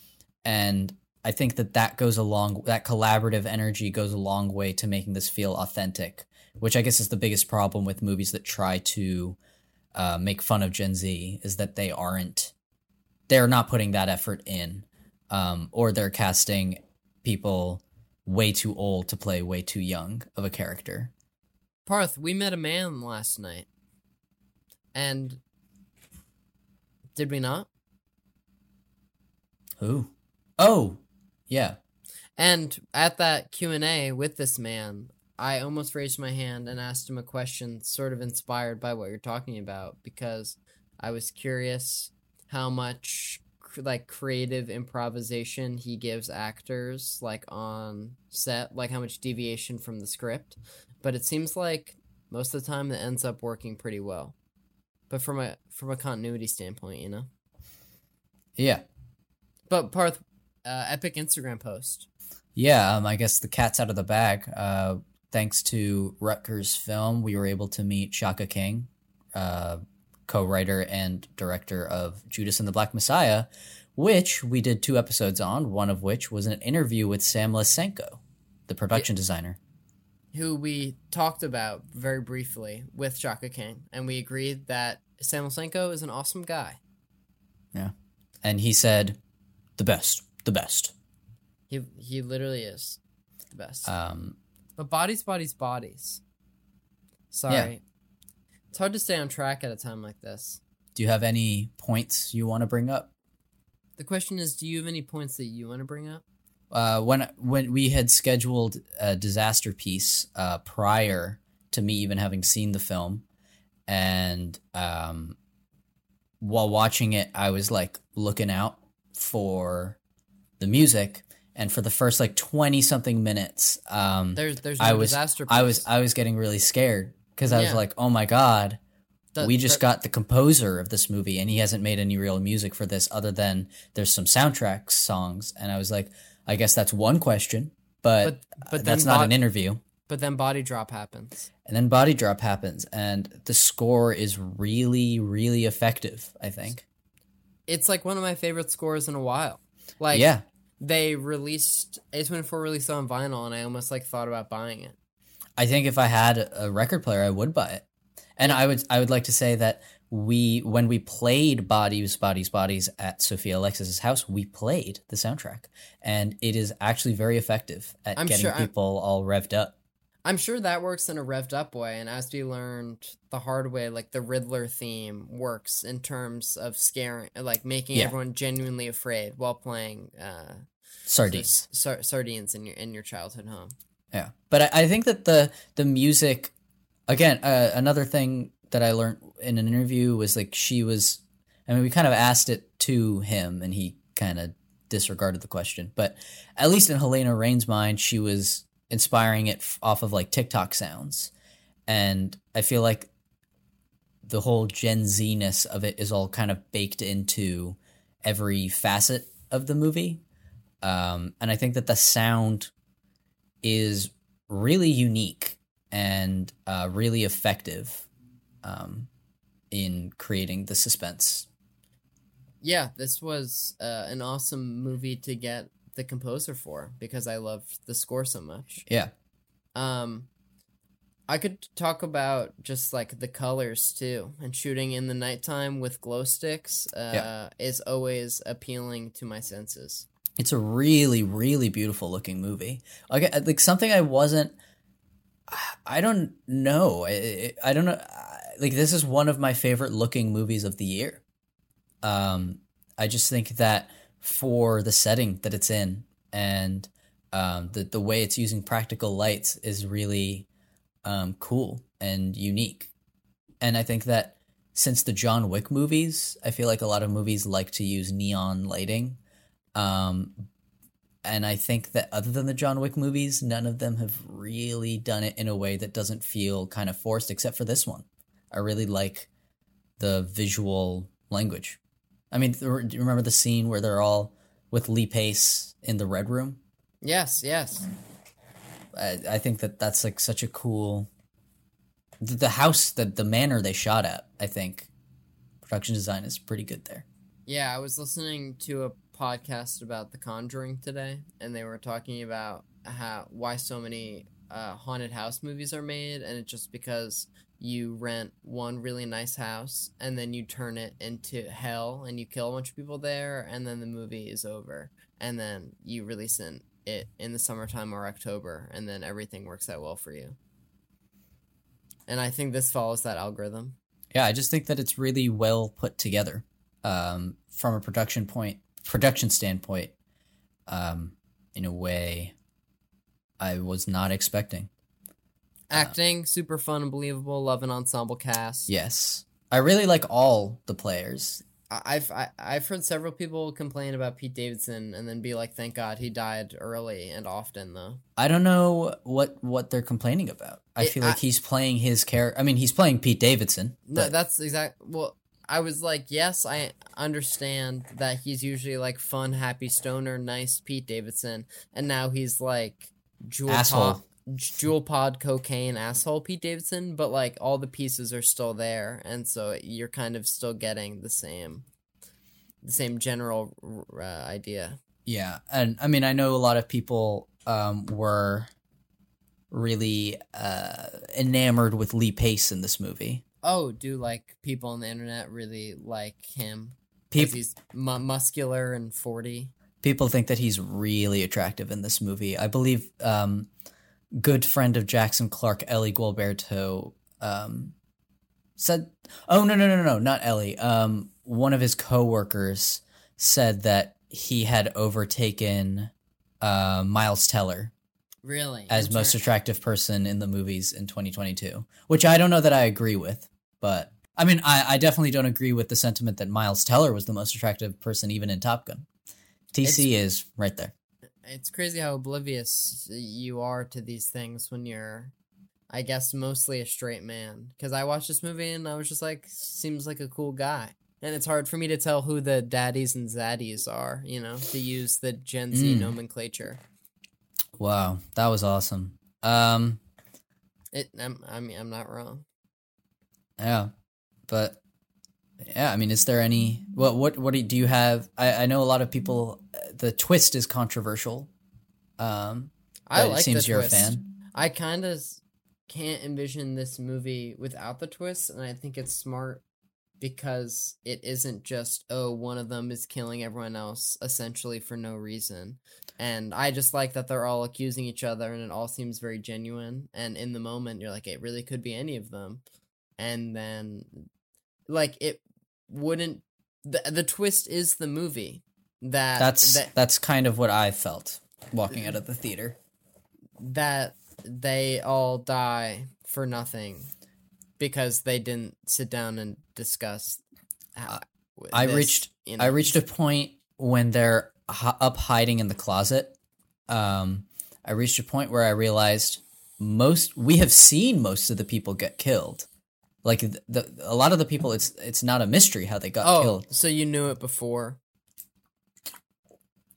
and I think that that goes along that collaborative energy goes a long way to making this feel authentic, which I guess is the biggest problem with movies that try to uh, make fun of Gen Z is that they aren't they're not putting that effort in, um, or they're casting people way too old to play way too young of a character. Parth, we met a man last night. And did we not? Who? Oh, yeah. And at that Q&A with this man, I almost raised my hand and asked him a question sort of inspired by what you're talking about because I was curious how much like creative improvisation he gives actors like on set, like how much deviation from the script. But it seems like most of the time that ends up working pretty well. But from a from a continuity standpoint, you know. Yeah. But Parth, uh, epic Instagram post. Yeah, um, I guess the cat's out of the bag. Uh, thanks to Rutgers Film, we were able to meet Shaka King, uh, co-writer and director of Judas and the Black Messiah, which we did two episodes on. One of which was an interview with Sam Lisenco, the production designer. who we talked about very briefly with Shaka King, and we agreed that Sam Lisenco is an awesome guy. Yeah, and he said, "The best, the best." He he literally is the best. Um, but bodies, bodies, bodies. Sorry, it's hard to stay on track at a time like this. do you have any points you want to bring up? The question is, do you have any points that you want to bring up? uh, when when we had scheduled a Disasterpeace uh, prior to me even having seen the film, and um, while watching it, I was like looking out for the music, and for the first like twenty something minutes, um, There's- there's I was disaster I was. I was getting really scared because I was like, oh my god. The- we just the- got the composer of this movie, and he hasn't made any real music for this other than there's some soundtrack songs. And I was like, I guess that's one question, but, But- but that's not an interview. But then body drop happens. And then body drop happens, and the score is really, really effective, I think. It's like one of my favorite scores in a while. Like Yeah. They released A24 released on vinyl and I almost like thought about buying it. I think if I had a record player, I would buy it. And I would I would like to say that we when we played Bodies, Bodies, Bodies at Sophia Alexis's house, we played the soundtrack. And it is actually very effective at I'm getting sure I'm- people all revved up. I'm sure that works in a revved up way, and as we learned the hard way, like the Riddler theme works in terms of scaring, like making Yeah. everyone genuinely afraid while playing uh, Sardines. sar- sardines in your in your childhood home. Yeah, but I, I think that the the music, again, uh, another thing that I learned in an interview was like she was. I mean, we kind of asked it to him, and he kind of disregarded the question. But at least in Halina Reijn's mind, she was inspiring it f- off of like TikTok sounds, and I feel like the whole Gen Z ness of it is all kind of baked into every facet of the movie. Um, and I think that the sound is really unique and uh, really effective um, in creating the suspense. Yeah, this was uh, an awesome movie to get the composer for because I loved the score so much. Yeah. Um, I could talk about just like the colors too, and shooting in the nighttime with glow sticks uh, Yeah. is always appealing to my senses. It's a really, really beautiful looking movie. Like, uh, like something I wasn't. I don't know. I, I- I don't know. Like this is one of my favorite looking movies of the year. Um, I just think that for the setting that it's in and um, the the way it's using practical lights is really um, cool and unique. And I think that since the John Wick movies, I feel like a lot of movies like to use neon lighting. Um, and I think that other than the John Wick movies, none of them have really done it in a way that doesn't feel kind of forced, except for this one. I really like the visual language. I mean, th- you remember the scene where they're all with Lee Pace in the Red Room? Yes, yes. I, I think that that's like such a cool. The, the house, the the manor they shot at, I think, production design is pretty good there. Yeah, I was listening to a podcast about The Conjuring today, and they were talking about how why so many uh, haunted house movies are made, and it's just because you rent one really nice house and then you turn it into hell and you kill a bunch of people there, and then the movie is over, and then you release it in the summertime or October, and then everything works out well for you. And I think this follows that algorithm. Yeah, I just think that it's really well put together um, from a production point, production standpoint, um, in a way I was not expecting. Acting super fun and believable. Love an ensemble cast. Yes, I really like all the players. I- I've I, I've heard several people complain about Pete Davidson and then be like, "Thank God he died early and often." Though I don't know what what they're complaining about. I It- feel like I- he's playing his character. I mean, he's playing Pete Davidson. no, that's exact. Well, I was like, yes, I understand that he's usually like fun, happy stoner, nice Pete Davidson, and now he's like Juul Asshole. pod, Juul pod cocaine asshole Pete Davidson. But like all the pieces are still there, and so you're kind of still getting the same, the same general uh, idea. Yeah, and I mean, I know a lot of people um, were really uh, enamored with Lee Pace in this movie. Oh, do like people on the internet really like him? Peop- Because he's mu- muscular and forty. People think that he's really attractive in this movie. I believe um, good friend of Jackson Clark, Ellie Gualberto, um, said, "Oh no, no, no, no, not Ellie. Um, one of his coworkers said that he had overtaken uh, Miles Teller Really? as most attractive person in the movies in 2022, which I don't know that I agree with, but I mean, I, I definitely don't agree with the sentiment that Miles Teller was the most attractive person even in Top Gun. TC is right there. It's crazy how oblivious you are to these things when you're, I guess, mostly a straight man. Because I watched this movie and I was just like, seems like a cool guy. And it's hard for me to tell who the daddies and zaddies are, you know, to use the Gen Z Mm. nomenclature. Wow, that was awesome. Um, It. I'm, I mean, I'm not wrong. Yeah, but yeah, I mean, is there any? What what what do you, do you have? I, I know a lot of people. The twist is controversial. Um, I like it seems the you're twist. a fan. I kind of can't envision this movie without the twist, and I think it's smart because it isn't just oh one of them is killing everyone else essentially for no reason. And I just like that they're all accusing each other, and it all seems very genuine. And in the moment, you're like, it really could be any of them. And then, like, it wouldn't. The the twist is the movie. That That's that, that's kind of what I felt walking out of the theater. that they all die for nothing because they didn't sit down and discuss. How, I this, reached you I reached a point when they're h- up hiding in the closet. Um, I reached a point where I realized most we have seen most of the people get killed. Like the, the a lot of the people, it's it's not a mystery how they got Oh, killed. so you knew it before?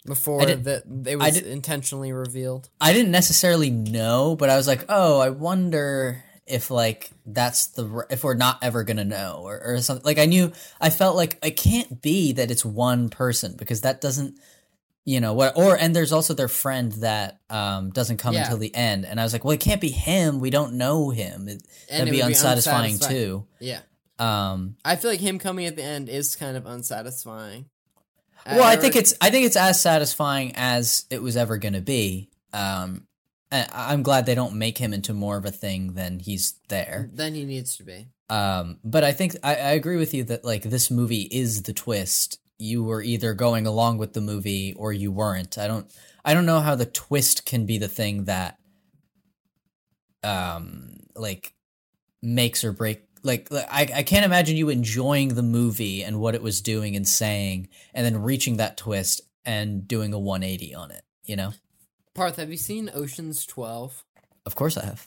Before that, it was intentionally revealed. I didn't necessarily know, but I was like, oh, I wonder if like that's the if we're not ever gonna know or, or something. Like I knew, I felt like it can't be that it's one person because that doesn't, you know what? Or and there's also their friend that um doesn't come Yeah. until the end, and I was like, well, it can't be him. We don't know him. It, And that'd be unsatisfying unsatisfi- too. Yeah, Um, I feel like him coming at the end is kind of unsatisfying. well, I think it's I think it's as satisfying as it was ever going to be. Um, I'm glad they don't make him into more of a thing than he's there. then he needs to be. Um, but I think I, I agree with you that like this movie is the twist. You were either going along with the movie or you weren't. I don't I don't know how the twist can be the thing that um like makes or break like like, I, I can't imagine you enjoying the movie and what it was doing and saying and then reaching that twist and doing a 180 on it you know Parth, have you seen Ocean's Twelve? of course i have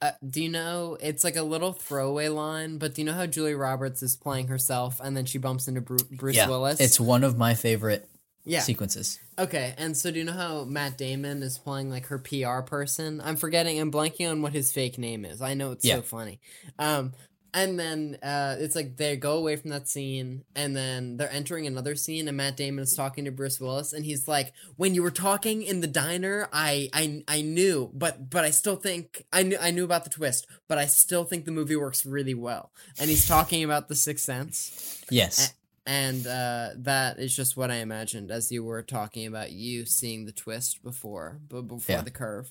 Uh, do you know it's like a little throwaway line? But do you know how Julia Roberts is playing herself, and then she bumps into Bru- Bruce yeah Willis? it's one of my favorite Yeah. sequences Okay, and so do you know how Matt Damon is playing like her PR person? I'm forgetting, I'm blanking on what his fake name is. I know it's Yeah. so funny. Um, and then uh, it's like they go away from that scene, and then they're entering another scene, and Matt Damon is talking to Bruce Willis, and he's like, "When you were talking in the diner, I I I knew, but but I still think I knew I knew about the twist, but I still think the movie works really well." And he's talking about the Sixth Sense yes and uh, that is just what I imagined as you were talking about you seeing the twist before, but before Yeah. the curve.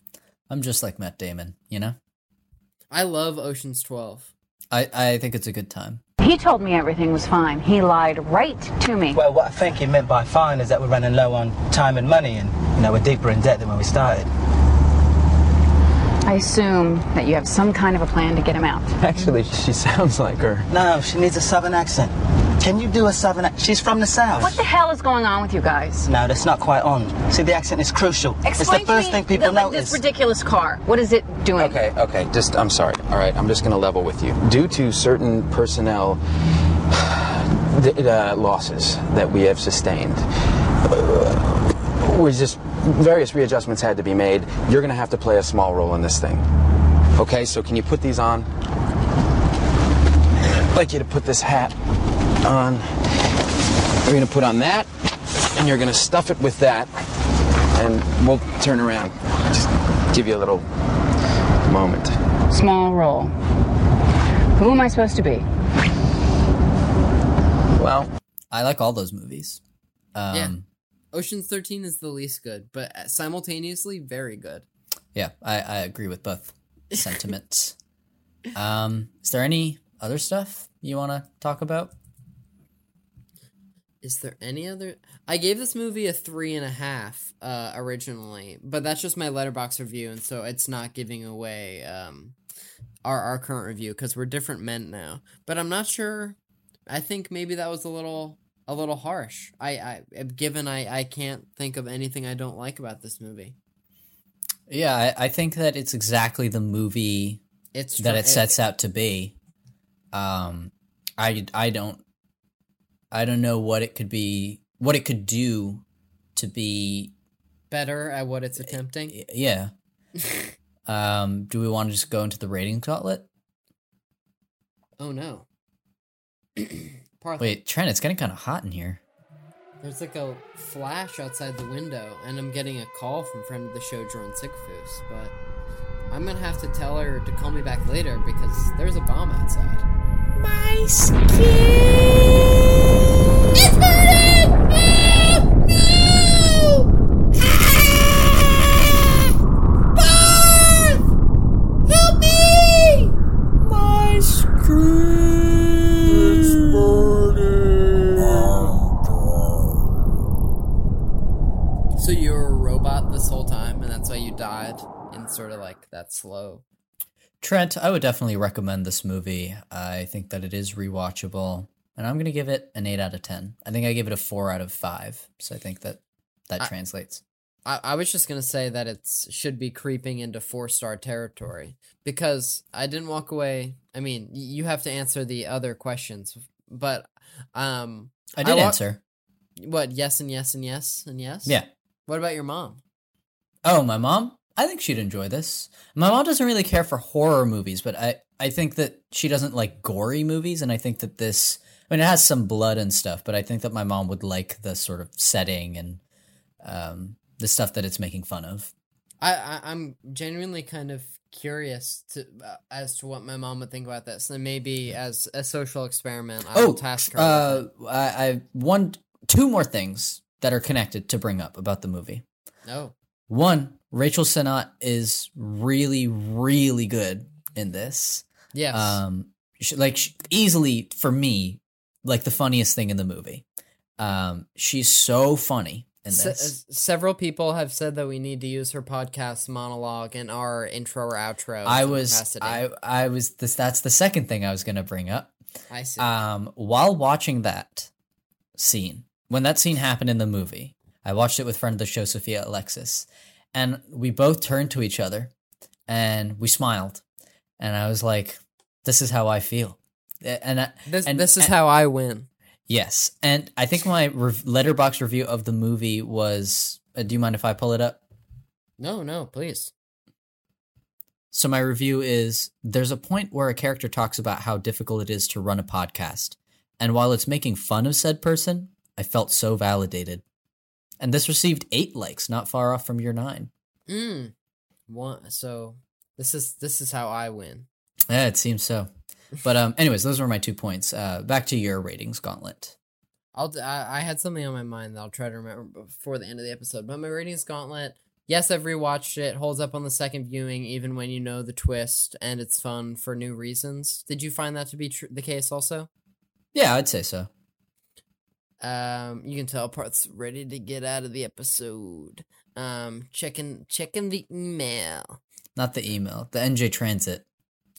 i'm just like matt damon you know I love Ocean's Twelve. I, I think it's a good time. He told me everything was fine. He lied right to me. Well, what I think he meant by fine is that we're running low on time and money, and you know we're deeper in debt than when we started. I assume that you have some kind of a plan to get him out. Actually, she sounds like her. No, she needs a southern accent. Can you do a southern accent? She's from the south. What the hell is going on with you guys? No, that's not quite on. See, the accent is crucial. it's Explain the first me thing people the- like, notice. This ridiculous car. What is it doing? Okay, okay, just, I'm sorry. All right, I'm just going to level with you. Due to certain personnel th- uh, losses that we have sustained, uh, we just, various readjustments had to be made. You're going to have to play a small role in this thing. Okay, so can you put these on? I'd like you to put this hat on. You're going to put on that, and you're going to stuff it with that, and we'll turn around. Just give you a little moment. Small role. Who am I supposed to be? Well, I like all those movies. Um, yeah, Ocean's Thirteen is the least good, but simultaneously very good. yeah, I, I agree with both sentiments. um, is there any other stuff you want to talk about? Is there any other? I gave this movie a three and a half uh, originally, but that's just my Letterboxd review, and so it's not giving away um, our our current review because we're different men now. But I'm not sure. I think maybe that was a little a little harsh. I I given I I can't think of anything I don't like about this movie. Yeah, I, I think that it's exactly the movie It's that it sets out to be. Um, I I don't I don't know what it could be, what it could do to be better at what it's attempting. yeah. Um, do we want to just go into the rating gauntlet? Oh no. Parth, Wait, Trent, it's getting kind of hot in here. there's like a flash outside the window, and I'm getting a call from friend of the show, Jordan Sickfoos, but I'm gonna have to tell her to call me back later because there's a bomb outside. My skin! Sort of like that slow. Trent, I would definitely recommend this movie. I think that it is rewatchable, and I'm going to give it an 8 out of 10. I think I gave it a 4 out of 5, so I think that that I- translates. I, I was just gonna say that it should be creeping into four star territory because I didn't walk away. I mean, you have to answer the other questions, but um, I did wa- answer. What? Yes and yes and yes and yes. Yeah. What about your mom? Oh, my mom? I think she'd enjoy this. My mom doesn't really care for horror movies, but I, I think that she doesn't like gory movies, and I think that this, I mean, it has some blood and stuff, but I think that my mom would like the sort of setting and um, the stuff that it's making fun of. I, I I'm genuinely kind of curious to uh, as to what my mom would think about this, and maybe as a social experiment, I will Oh, task her. uh, I, I one, two more things that are connected to bring up about the movie. oh, One, Rachel Sennott is really, really good in this. yes. Um, she, like she, easily for me, like the funniest thing in the movie. Um, she's so funny in this. uh, several people have said that we need to use her podcast monologue in our intro or outro. I was, capacity. I, I was. This, that's the second thing I was gonna bring up. I see. Um, while watching that scene, when that scene happened in the movie, I watched it with friend of the show, Sophia Alexis, and we both turned to each other and we smiled, and I was like, "This is how I feel." And I, this and, this is and- how I win. Yes, and I think my Letterboxd review of the movie was. Uh, do you mind if I pull it up? No, no, please. So my review is: There's a point where a character talks about how difficult it is to run a podcast, and while it's making fun of said person, I felt so validated. And this received eight likes, not far off from your nine. Mm. One. So this is this is how I win. Yeah, it seems so. But um, anyways, those were my two points. Uh, back to your ratings gauntlet. I'll. I had something on my mind that I'll try to remember before the end of the episode. But my ratings gauntlet. Yes, I've rewatched it. Holds up on the second viewing, even when you know the twist, and it's fun for new reasons. Did you find that to be tr- the case also? Yeah, I'd say so. Um, you can tell parts ready to get out of the episode. Um, checking checking the email. Not the email, the NJ Transit.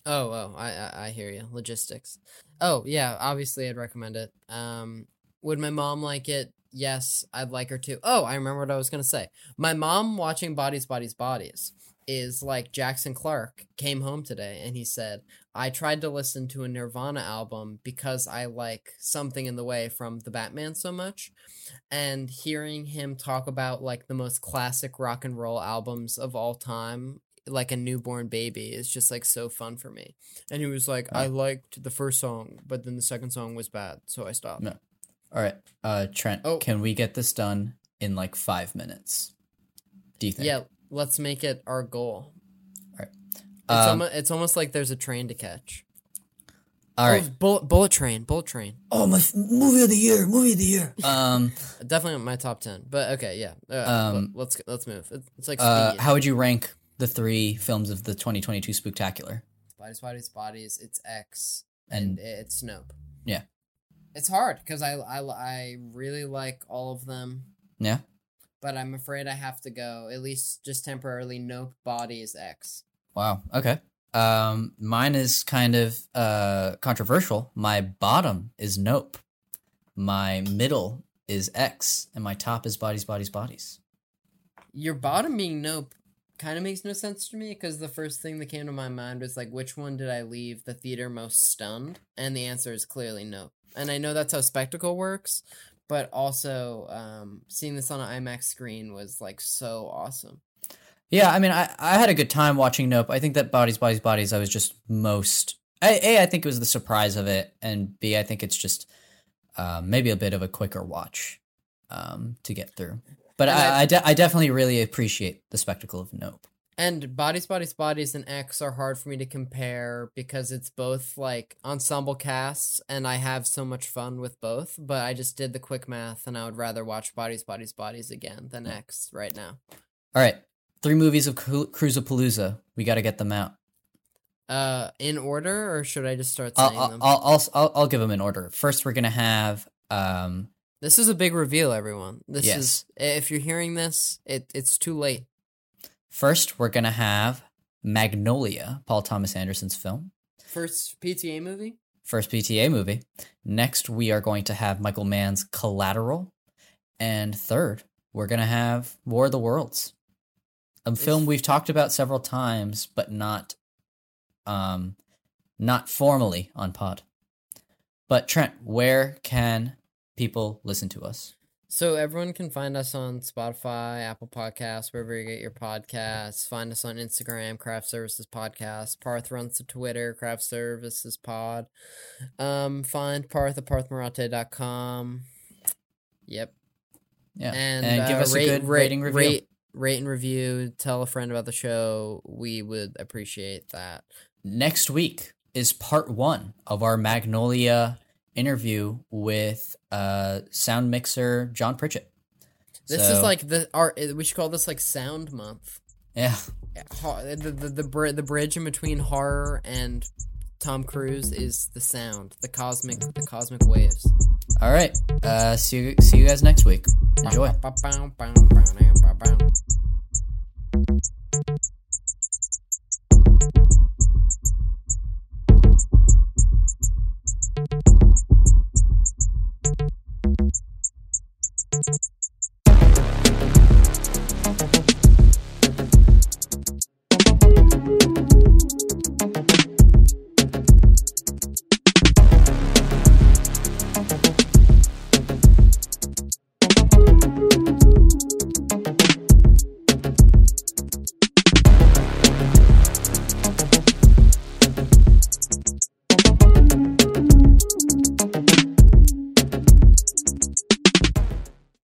Oh, oh, I, I I hear you. Logistics. Oh yeah, obviously I'd recommend it. Um, would my mom like it? Yes, I'd like her to. Oh, I remember what I was gonna say. My mom watching Bodies, Bodies, Bodies is like Jackson Clark came home today and he said, I tried to listen to a Nirvana album because I like something in the way from the Batman so much. And hearing him talk about like the most classic rock and roll albums of all time, like a newborn baby, is just like so fun for me. And he was like, I liked the first song, but then the second song was bad, so I stopped. No. All right, uh, Trent. Oh. Can we get this done in like five minutes? Do you think? Yeah, let's make it our goal. It's, Um, almost, it's almost like there's a train to catch. All right. Oh, bullet, bullet train, bullet train. Oh, my f- movie of the year, movie of the year. Um, Definitely my top ten. But okay, yeah. Uh, Um, let- let's let's move. It's like uh, how would you rank the three films of the 2022 Spooktacular? bodies, bodies, bodies. It's X And- and, it's Snope. Yeah. It's hard because I, I I really like all of them, Yeah. but I'm afraid I have to go at least just temporarily. Nope, bodies X. Wow. Okay. Um, mine is kind of uh controversial. My bottom is Nope. My middle is X, and my top is Bodies, Bodies, Bodies. Your bottom being Nope kind of makes no sense to me because the first thing that came to my mind was like, which one did I leave the theater most stunned? And the answer is clearly Nope. And I know that's how spectacle works, but also um, seeing this on an IMAX screen was like so awesome. Yeah, I mean, I, I had a good time watching Nope. I think that Bodies, Bodies, Bodies, I was just most. A, a I think it was the surprise of it, and B, I think it's just um, maybe a bit of a quicker watch um, to get through. But And I- I, de- I definitely really appreciate the spectacle of Nope. And Bodies, Bodies, Bodies and X are hard for me to compare because it's both like ensemble casts and I have so much fun with both. But I just did the quick math and I would rather watch Bodies, Bodies, Bodies again than X right now. All right, three movies of Cru- Cruisapalooza. We got to get them out. Uh, in order or should I just start I'll, saying I'll, them? I'll, I'll, I'll, I'll give them in order. First, we're gonna have um, This is a big reveal, everyone. This Yes. is if you're hearing this, it it's too late. first we're gonna have Magnolia, Paul Thomas Anderson's film. First PTA movie. First PTA movie. Next, we are going to have Michael Mann's Collateral. And third, we're going to have War of the Worlds, a film we've talked about several times, but not, um, not formally on pod. But Trent, where can people listen to us? So everyone can find us on Spotify, Apple Podcasts, wherever you get your podcasts. Find us on Instagram, Craft Services Podcast. Parth runs the Twitter, Craft Services Pod. Um, find Parth at parthmarate.com. Yep. Yeah, And, and give uh, us rate, a good rate, rating review. Rate, rate and review. Tell a friend about the show. We would appreciate that. next week is part one of our Magnolia interview with uh, sound mixer John Pritchett. This is like the our. We should call this like Sound Month. yeah, Ho- the the the, the bridge in between horror and Tom Cruise is the sound, the cosmic, the cosmic waves. All right. Uh, see you, see you guys next week. Enjoy.